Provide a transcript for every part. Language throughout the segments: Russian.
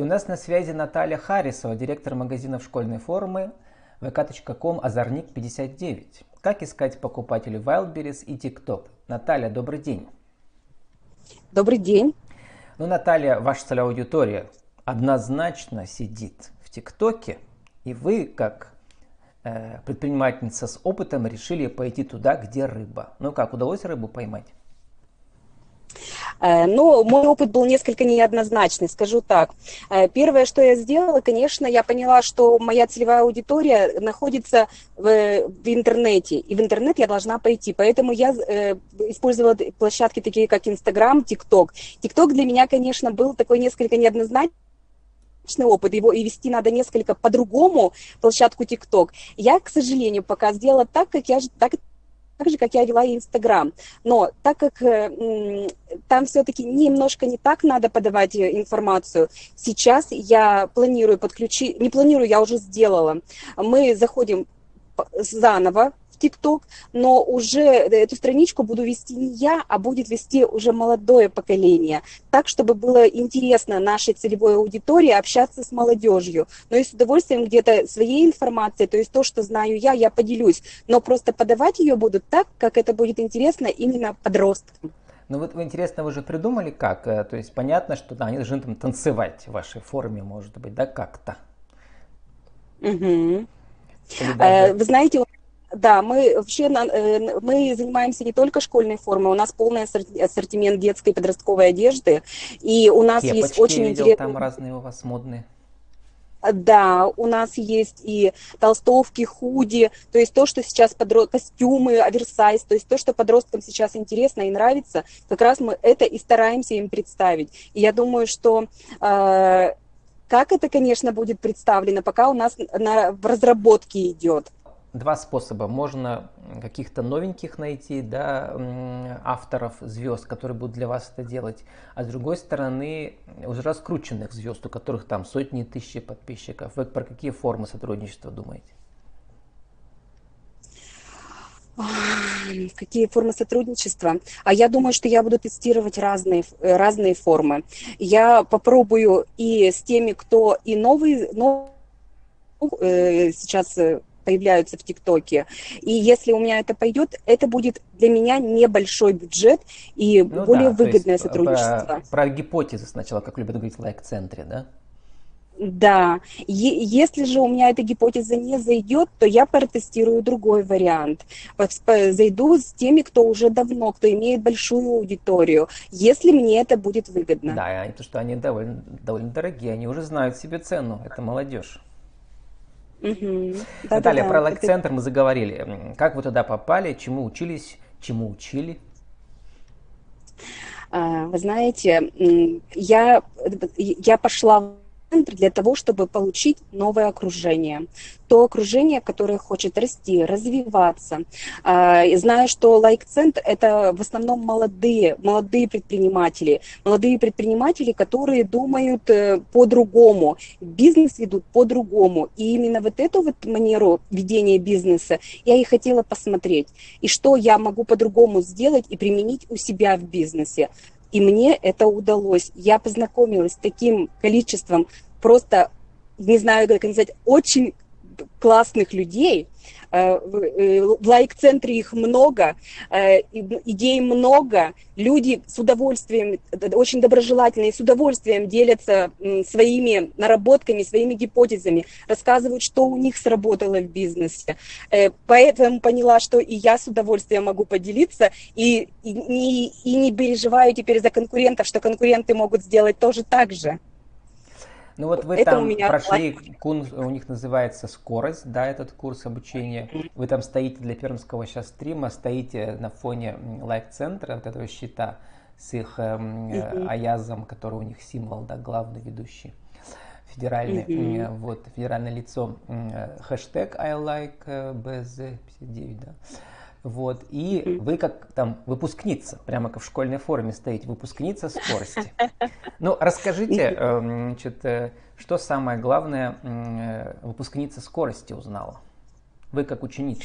И у нас на связи Наталья Харисова, директор магазинов школьной формы vk.com Озорник 59. Как искать покупателей Wildberries и TikTok? Наталья, добрый день. Добрый день. Ну, Наталья, ваша целевая аудитория однозначно сидит в ТикТоке, и вы, как э, предпринимательница с опытом, решили пойти туда, где рыба. Ну как, удалось рыбу поймать? Э, но мой опыт был несколько неоднозначный, скажу так. Э, первое, что я сделала, конечно, я поняла, что моя целевая аудитория находится в, в интернете, и в интернет я должна пойти. Поэтому я э, использовала площадки такие, как Инстаграм, ТикТок. ТикТок для меня, конечно, был такой несколько неоднозначный опыт, его и вести надо несколько по-другому площадку ТикТок. Я, к сожалению, пока сделала так, как я так, так же, как я вела Инстаграм. Но так как э, там все-таки немножко не так надо подавать э, информацию, сейчас я планирую подключить, не планирую, я уже сделала. Мы заходим заново ТикТок, но уже эту страничку буду вести не я, а будет вести уже молодое поколение. Так, чтобы было интересно нашей целевой аудитории общаться с молодежью. Но и с удовольствием где-то своей информацией, то есть то, что знаю я, я поделюсь. Но просто подавать ее буду так, как это будет интересно именно подросткам. Ну вот интересно, вы же придумали как? Э, то есть понятно, что да, они должны там танцевать в вашей форме, может быть, да, как-то. Угу. Даже... Вы знаете, да, мы вообще э, мы занимаемся не только школьной формой, у нас полный ассортимент детской и подростковой одежды, и у нас Кепочки, есть очень интересные. Там разные у вас модные. Да, у нас есть и толстовки, худи, то есть то, что сейчас подро... костюмы, оверсайз, то есть то, что подросткам сейчас интересно и нравится, как раз мы это и стараемся им представить. И я думаю, что э, как это, конечно, будет представлено, пока у нас на, в разработке идет два способа. Можно каких-то новеньких найти, да, авторов, звезд, которые будут для вас это делать, а с другой стороны уже раскрученных звезд, у которых там сотни тысяч подписчиков. Вы про какие формы сотрудничества думаете? Какие формы сотрудничества? А я думаю, что я буду тестировать разные, разные формы. Я попробую и с теми, кто и новый, новый э, сейчас э, появляются в ТикТоке. И если у меня это пойдет, это будет для меня небольшой бюджет и ну более да, выгодное сотрудничество. Про, про гипотезы сначала, как любят говорить в лайк-центре, да? Да, е- если же у меня эта гипотеза не зайдет, то я протестирую другой вариант. Зайду с теми, кто уже давно, кто имеет большую аудиторию, если мне это будет выгодно. Да, то, что они довольно, довольно дорогие, они уже знают себе цену, это молодежь. Угу. Да, Наталья, да, про лайк-центр это... мы заговорили. Как вы туда попали, чему учились, чему учили? А, вы знаете, я, я пошла центр для того, чтобы получить новое окружение. То окружение, которое хочет расти, развиваться. А, знаю, что лайк-центр – это в основном молодые, молодые предприниматели. Молодые предприниматели, которые думают э, по-другому, бизнес ведут по-другому. И именно вот эту вот манеру ведения бизнеса я и хотела посмотреть. И что я могу по-другому сделать и применить у себя в бизнесе. И мне это удалось. Я познакомилась с таким количеством просто, не знаю, как сказать, очень классных людей. Э, э, в лайк-центре их много, э, идей много, люди с удовольствием, очень доброжелательные, с удовольствием делятся своими наработками, своими гипотезами, рассказывают, что у них сработало в бизнесе. Поэтому поняла, что и я с удовольствием могу поделиться, и, и, и не переживаю теперь за конкурентов, что конкуренты могут сделать тоже так же. Ну вот вы это там меня прошли, курс, у них называется скорость, да, этот курс обучения. Вы там стоите для пермского сейчас стрима, стоите на фоне лайв-центра, вот этого щита с их эм, э, Аязом, который у них символ, да, главный ведущий федеральный, mm-hmm. вот, федеральное лицо, э, хэштег I like BZ59, да. Вот, и вы как там выпускница, прямо как в школьной форме стоите, выпускница скорости. Ну, расскажите, эм, значит, э, что самое главное э, выпускница скорости узнала? Вы как ученица.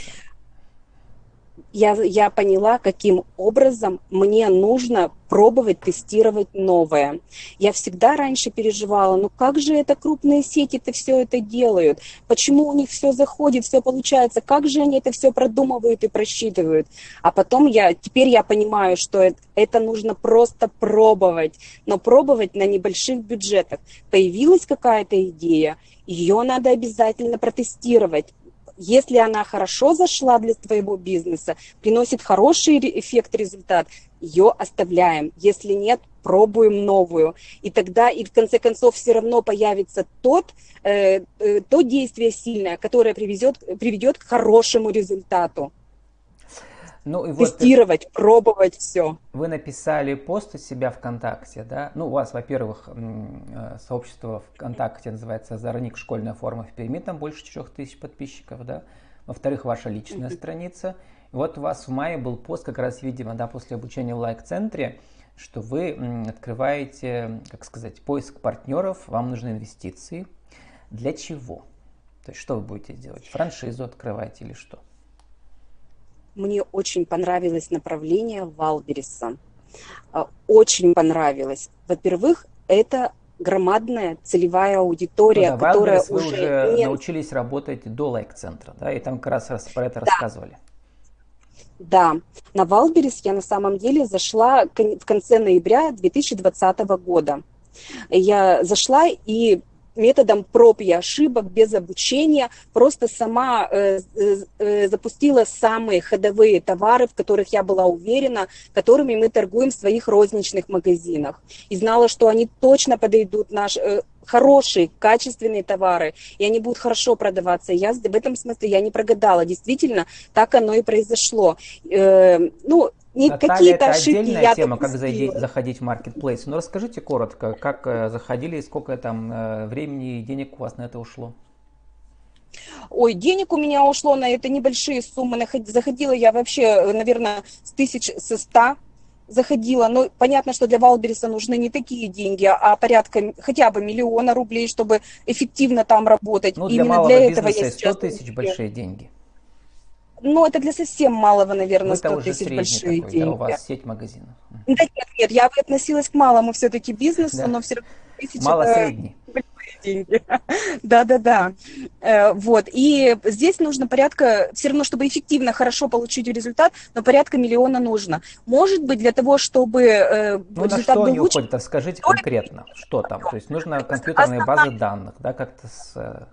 Я, я поняла, каким образом мне нужно пробовать, тестировать новое. Я всегда раньше переживала, ну как же это крупные сети-то все это делают? Почему у них все заходит, все получается? Как же они это все продумывают и просчитывают? А потом я, теперь я понимаю, что это, это нужно просто пробовать, но пробовать на небольших бюджетах. Появилась какая-то идея, ее надо обязательно протестировать, если она хорошо зашла для твоего бизнеса, приносит хороший эффект, результат, ее оставляем. Если нет, пробуем новую. И тогда, и в конце концов, все равно появится тот, э, э, то действие сильное, которое приведет, приведет к хорошему результату. Ну, и Тестировать, вот пробовать все. Вы написали пост у себя ВКонтакте, да? Ну, у вас, во-первых, э, сообщество ВКонтакте называется «Озорник. Школьная форма в Перми», там больше 4000 подписчиков, да? Во-вторых, ваша личная страница. И вот у вас в мае был пост, как раз, видимо, да, после обучения в лайк-центре, что вы открываете, как сказать, поиск партнеров, вам нужны инвестиции. Для чего? То есть что вы будете делать? Франшизу открывать или что? Мне очень понравилось направление Wildberries а. А, очень понравилось. Во-первых, это громадная целевая аудитория, ну, да, которая Wildberries уже... вы уже не... научились работать до Like Центра, да, и там как раз, раз про это да. рассказывали. Да, на Wildberries я на самом деле зашла в конце ноября 2020 года. Я зашла и методом проб и ошибок, без обучения, просто сама э, э, э, запустила самые ходовые товары, в которых я была уверена, которыми мы торгуем в своих розничных магазинах. И знала, что они точно подойдут наш хорошие, качественные товары, и они будут хорошо продаваться. Я в этом смысле я не прогадала. Действительно, так оно и произошло. Э, ну, не какие-то ошибки. отдельная я тема, как зайти, заходить в маркетплейс. Ну, расскажите коротко, как э, заходили, сколько там э, времени и денег у вас на это ушло? Ой, денег у меня ушло на это небольшие суммы. Заходила я вообще, наверное, с тысяч, со ста заходила. Ну, понятно, что для Валбериса нужны не такие деньги, а порядка хотя бы миллиона рублей, чтобы эффективно там работать. Ну, для Именно малого для этого я 100 тысяч большие деньги. Ну, это для совсем малого, наверное, 100 тысяч большие такой, деньги. Да, у вас сеть магазинов. Да нет, нет, я бы относилась к малому все-таки бизнесу, да. но все равно тысячи Мало-средний. деньги. Да, да, да. Вот. И здесь нужно порядка, все равно, чтобы эффективно, хорошо получить результат, но порядка миллиона нужно. Может быть, для того, чтобы э, ну, результат на что был они лучше. уходят? Скажите конкретно, что там? То есть нужно компьютерные базы данных, да, как-то с э?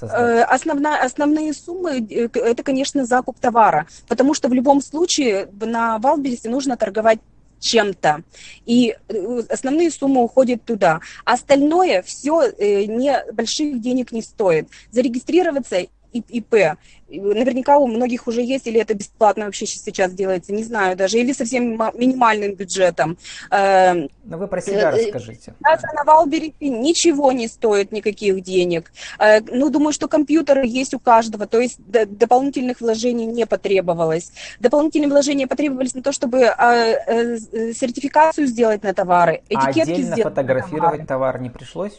Основная, основные суммы э, – это, конечно, закуп товара, потому что в любом случае на Валбересе нужно торговать чем-то. И э, основные суммы уходят туда. Остальное все э, не больших денег не стоит. Зарегистрироваться ИП. Наверняка у многих уже есть, или это бесплатно вообще сейчас делается, не знаю даже, или совсем минимальным бюджетом. Эм, Но вы про себя э, расскажите. Даже на Валберите ничего не стоит никаких денег. Э, ну, думаю, что компьютеры есть у каждого, то есть дополнительных вложений не потребовалось. Дополнительные вложения потребовались на то, чтобы э, сертификацию сделать на товары, а этикетки а отдельно сделать фотографировать товар не пришлось?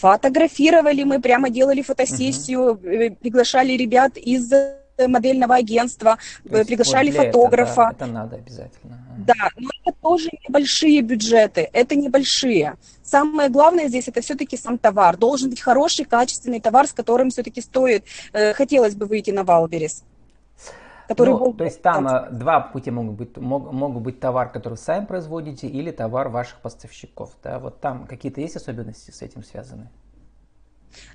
Фотографировали мы, прямо делали фотосессию, угу. приглашали ребят из модельного агентства, приглашали вот фотографа. Это, да, это надо обязательно. Да, но это тоже небольшие бюджеты, это небольшие. Самое главное здесь это все-таки сам товар. Должен быть хороший, качественный товар, с которым все-таки стоит, э, хотелось бы выйти на Wildberries который ну, был... То есть там э, два пути могут быть. Мог, могут быть товар, который сами производите, или товар ваших поставщиков. Да? Вот там какие-то есть особенности с этим связаны?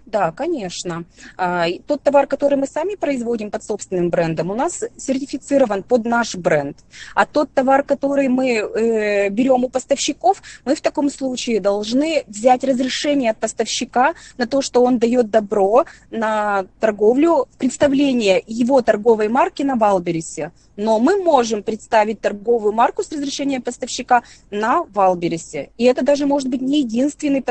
Да, конечно. А, тот товар, который мы сами производим под собственным брендом, у нас сертифицирован под наш бренд. А тот товар, который мы э, берем у поставщиков, мы в таком случае должны взять разрешение от поставщика на то, что он дает добро на торговлю, представление его торговой марки на Wildberries е но мы можем представить торговую марку с разрешения поставщика на Wildberries е. И это даже может быть не единственный.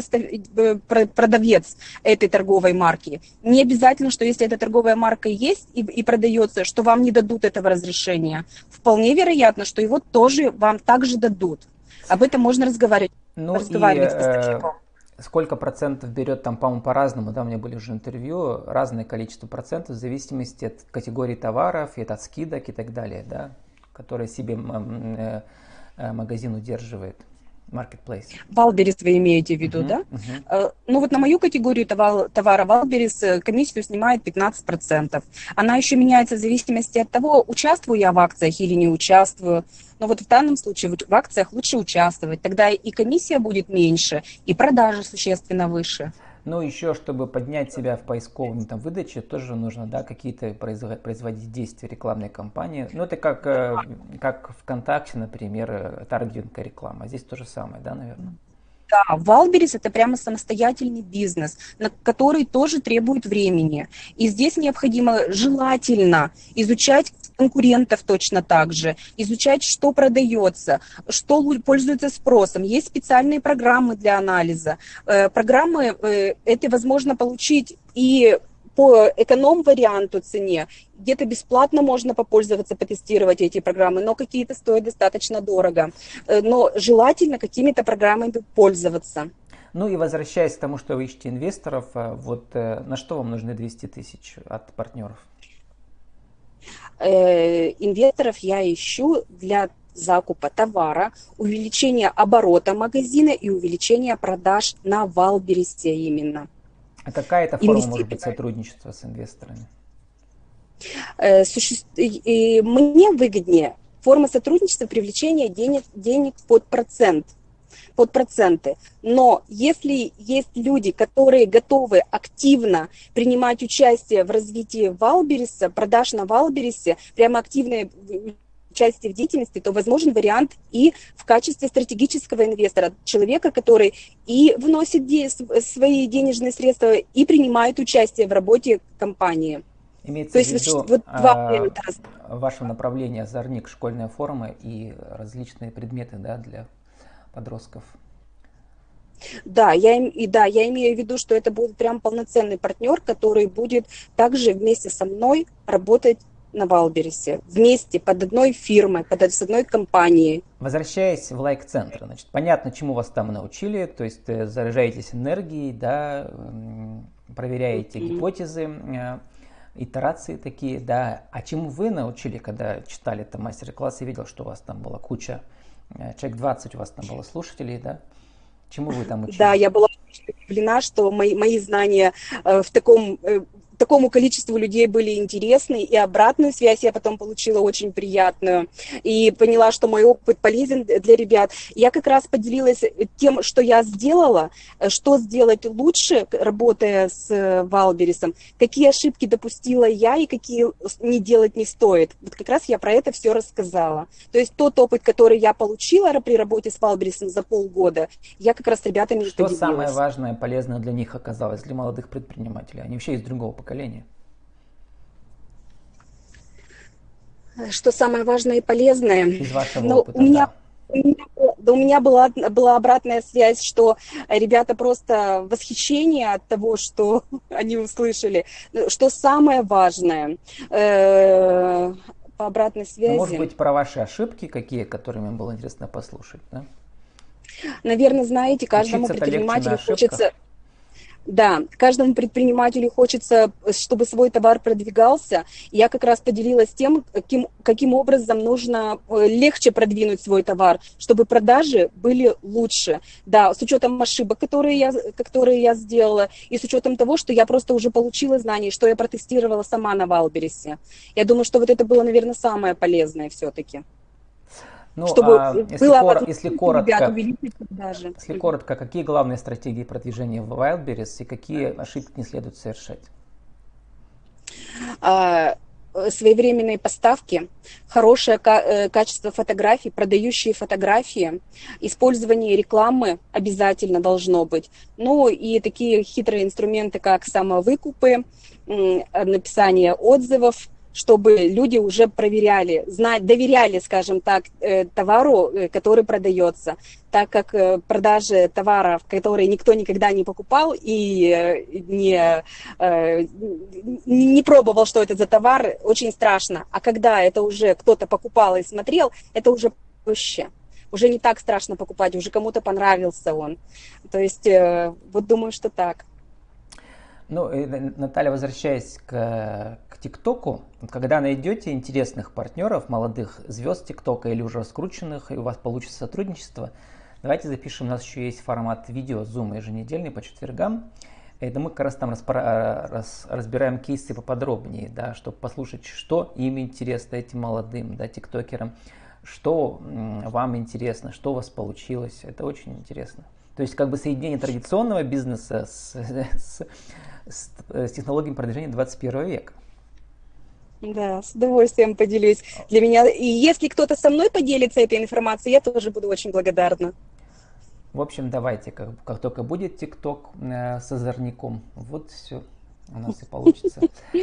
Э, продавец этой торговой марки. Не обязательно, что если эта торговая марка есть и, и продается, что вам не дадут этого разрешения. Вполне вероятно, что его тоже вам также дадут. Об этом можно разговаривать. Ну разговаривать и, с э, поставщиком. сколько процентов берет там, по-моему, по-разному, да, у меня были уже интервью, разное количество процентов в зависимости от категории товаров, и от скидок и так далее, да, которые себе э, э, магазин удерживает. Маркетплейс. Wildberries вы имеете в виду, uh-huh, да? Uh-huh. Ну вот на мою категорию товара, товара Wildberries комиссию снимает 15%. Она еще меняется в зависимости от того, участвую я в акциях или не участвую. Но вот в данном случае в акциях лучше участвовать. Тогда и комиссия будет меньше, и продажи существенно выше. Ну, еще, чтобы поднять себя в поисковом там, выдаче, тоже нужно да, какие-то производить действия рекламной кампании. Ну, это как, э, как ВКонтакте, например, э, таргетинговая реклама. Здесь то же самое, да, наверное? Да, Валберис это прямо самостоятельный бизнес, на который тоже требует времени. И здесь необходимо желательно изучать конкурентов точно так же, изучать, что продается, что пользуется спросом. Есть специальные программы для анализа. Э, программы э, это возможно получить и по эконом-варианту цене. Где-то бесплатно можно попользоваться, потестировать эти программы, но какие-то стоят достаточно дорого. Э, но желательно какими-то программами пользоваться. Ну и возвращаясь к тому, что вы ищете инвесторов, вот на что вам нужны 200 тысяч от партнеров? Э, инвесторов я ищу для закупа товара, увеличения оборота магазина и увеличения продаж на Wildberries именно. А какая это форма Инвести... может быть сотрудничества с инвесторами? Э, суще... Мне выгоднее форма сотрудничества привлечения денег, денег под процент – под проценты. Но если есть люди, которые готовы активно принимать участие в развитии Валбериса, продаж на Валберисе, прямо активное участие в деятельности, то возможен вариант и в качестве стратегического инвестора, человека, который и вносит де- свои денежные средства, и принимает участие в работе компании. Имеется То есть в виду вот два а, ваше направление озорник, школьная форма и различные предметы да, для подростков. Да, я, и да, я имею в виду, что это будет прям полноценный партнер, который будет также вместе со мной работать на Валбересе, вместе, под одной фирмой, под одной компанией. Возвращаясь в лайк-центр, значит, понятно, чему вас там научили, то есть э, заряжаетесь энергией, да, проверяете mm-hmm. гипотезы, э, итерации такие, да, а чему вы научили, когда читали это мастер-класс и видел, что у вас там была куча человек 20 у вас там было слушателей, да? Чему вы там учились? Да, я была удивлена, что мои, мои знания э, в таком э, такому количеству людей были интересны, и обратную связь я потом получила очень приятную, и поняла, что мой опыт полезен для ребят. Я как раз поделилась тем, что я сделала, что сделать лучше, работая с Валберисом, какие ошибки допустила я и какие не делать не стоит. Вот как раз я про это все рассказала. То есть тот опыт, который я получила при работе с Валберисом за полгода, я как раз с ребятами Что поделилась. самое важное, полезное для них оказалось, для молодых предпринимателей? Они вообще из другого поколения. Что самое важное и полезное? Из вашего ну, опыта, у меня, да. У меня, да, у меня была, была обратная связь, что ребята просто восхищение от того, что они услышали. Что самое важное э, по обратной связи. Ну, может быть, про ваши ошибки какие, которыми было интересно послушать, да? Наверное, знаете, каждому предпринимателю хочется да, каждому предпринимателю хочется, чтобы свой товар продвигался. Я как раз поделилась тем, каким, каким образом нужно э, легче продвинуть свой товар, чтобы продажи были лучше. Да, с учетом ошибок, которые я, которые я сделала, и с учетом того, что я просто уже получила знания, что я протестировала сама на Валбересе. Я думаю, что вот это было, наверное, самое полезное все-таки. Ну, чтобы а если, было кор- если коротко, даже. если коротко, какие главные стратегии продвижения в Wildberries и какие ошибки не следует совершать? А, своевременные поставки, хорошее э, качество фотографий, продающие фотографии, использование рекламы обязательно должно быть. Ну и такие хитрые инструменты, как самовыкупы, написание отзывов, чтобы люди уже проверяли, знать, доверяли, скажем так, э, товару, э, который продается, так как э, продажи товаров, которые никто никогда не покупал и не, не пробовал, что это за товар, очень страшно. А когда это уже кто-то покупал и смотрел, это уже проще. уже не так страшно покупать, уже кому-то понравился он. То есть вот думаю, что так. Ну, Наталья, возвращаясь к ТикТоку, когда найдете интересных партнеров, молодых звезд ТикТока или уже раскрученных, и у вас получится сотрудничество, давайте запишем, у нас еще есть формат видео Zoom еженедельный по четвергам. Это мы как раз там распора- раз, разбираем кейсы поподробнее, да, чтобы послушать, что им интересно, этим молодым, да, тиктокерам, что вам интересно, что у вас получилось. Это очень интересно. То есть как бы соединение традиционного бизнеса с, с, с, с технологиями продвижения 21 века. Да, с удовольствием поделюсь. Для меня, и если кто-то со мной поделится этой информацией, я тоже буду очень благодарна. В общем, давайте, как, как только будет ТикТок э, с озорником, вот все у нас и получится.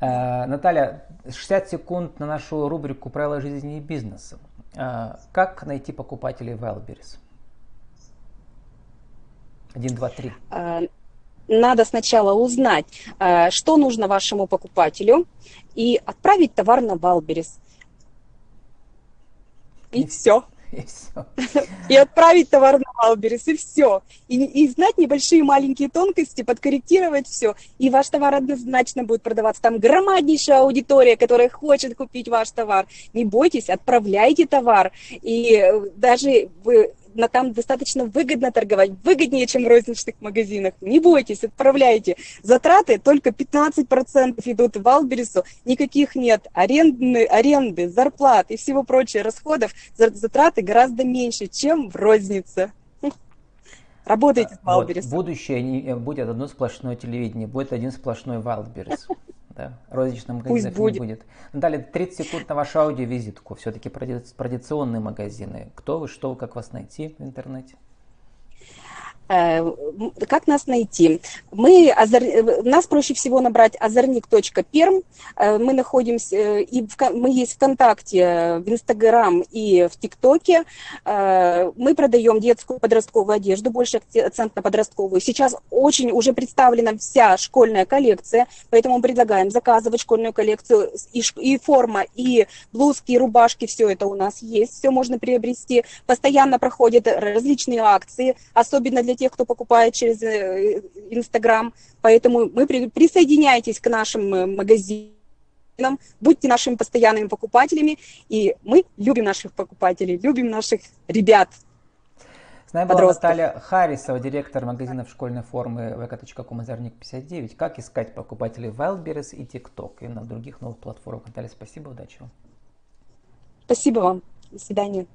Э, Наталья, 60 секунд на нашу рубрику «Правила жизни и бизнеса». Э, как найти покупателей Wildberries? 1, 2, 3 надо сначала узнать, а, что нужно вашему покупателю, и отправить товар на Wildberries. И, и все. И все. И отправить товар на Wildberries, и все. И, и знать небольшие маленькие тонкости, подкорректировать все. И ваш товар однозначно будет продаваться. Там громаднейшая аудитория, которая хочет купить ваш товар. Не бойтесь, отправляйте товар. И э, даже вы на там достаточно выгодно торговать, выгоднее, чем в розничных магазинах. Не бойтесь, отправляйте. Затраты только 15% идут Wildberries, никаких нет. Аренды, аренды, зарплат и всего прочего расходов, затраты гораздо меньше, чем в рознице. Работайте с Wildberries. Вот, будущее э, будет одно сплошное телевидение, будет один сплошной Wildberries. Да, розничных магазинов будет. не будет. Наталья, 30 секунд на вашу аудиовизитку. Все-таки традиционные магазины. Кто вы, что вы, как вас найти в интернете? Э, как нас найти? Мы, озор... Нас проще всего набрать озорник.перм. Э, мы находимся, э, и в... мы есть ВКонтакте, в Инстаграм и в ТикТоке. Мы продаем детскую подростковую одежду, больше акцент на подростковую. Сейчас очень уже представлена вся школьная коллекция, поэтому предлагаем заказывать школьную коллекцию. И, и форма, и блузки, и рубашки, все это у нас есть, все можно приобрести. Постоянно проходят различные акции, особенно для тех, кто покупает через э, Инстаграм. Поэтому мы присоединяйтесь к нашим э, магазинам, будьте нашими постоянными покупателями. И мы любим наших покупателей, любим наших ребят. С нами была Наталья Харрисова, директор магазинов школьной формы vk.com озорник 59. Как искать покупателей Wildberries и TikTok и на других новых платформах. Наталья, спасибо, удачи вам. Спасибо вам. До свидания.